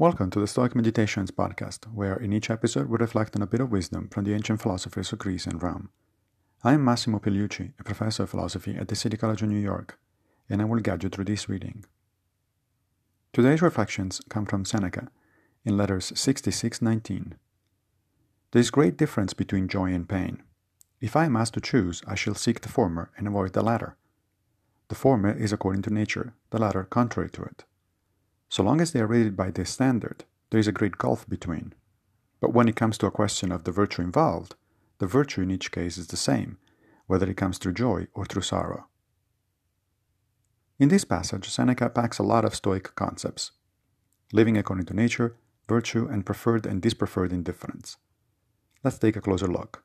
Welcome to the Stoic Meditations podcast, where in each episode we reflect on a bit of wisdom from the ancient philosophers of Greece and Rome. I am Massimo Pigliucci, a professor of philosophy at the City College of New York, and I will guide you through this reading. Today's reflections come from Seneca in letters 6619. There is great difference between joy and pain. If I am asked to choose, I shall seek the former and avoid the latter. The former is according to nature, the latter contrary to it. So long as they are rated by this standard, there is a great gulf between. But when it comes to a question of the virtue involved, the virtue in each case is the same, whether it comes through joy or through sorrow. In this passage, Seneca packs a lot of Stoic concepts living according to nature, virtue, and preferred and dispreferred indifferents. Let's take a closer look.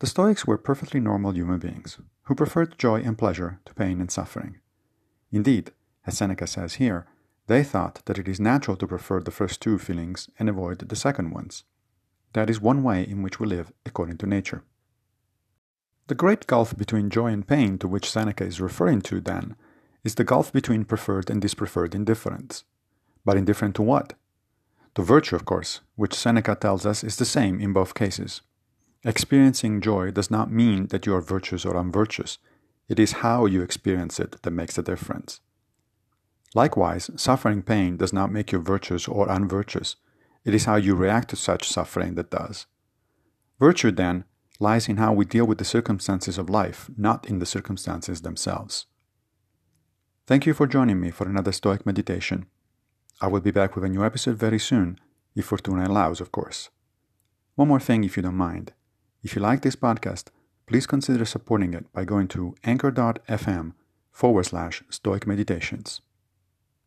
The Stoics were perfectly normal human beings who preferred joy and pleasure to pain and suffering. Indeed, as Seneca says here, they thought that it is natural to prefer the first two feelings and avoid the second ones. That is one way in which we live according to nature. The great gulf between joy and pain to which Seneca is referring to, then, is the gulf between preferred and dispreferred indifferents. But indifferent to what? To virtue, of course, which Seneca tells us is the same in both cases. Experiencing joy does not mean that you are virtuous or unvirtuous. It is how you experience it that makes the difference. Likewise, suffering pain does not make you virtuous or unvirtuous. It is how you react to such suffering that does. Virtue, then, lies in how we deal with the circumstances of life, not in the circumstances themselves. Thank you for joining me for another Stoic meditation. I will be back with a new episode very soon, if Fortuna allows, of course. One more thing, if you don't mind. If you like this podcast, please consider supporting it by going to anchor.fm forward slash stoic meditations.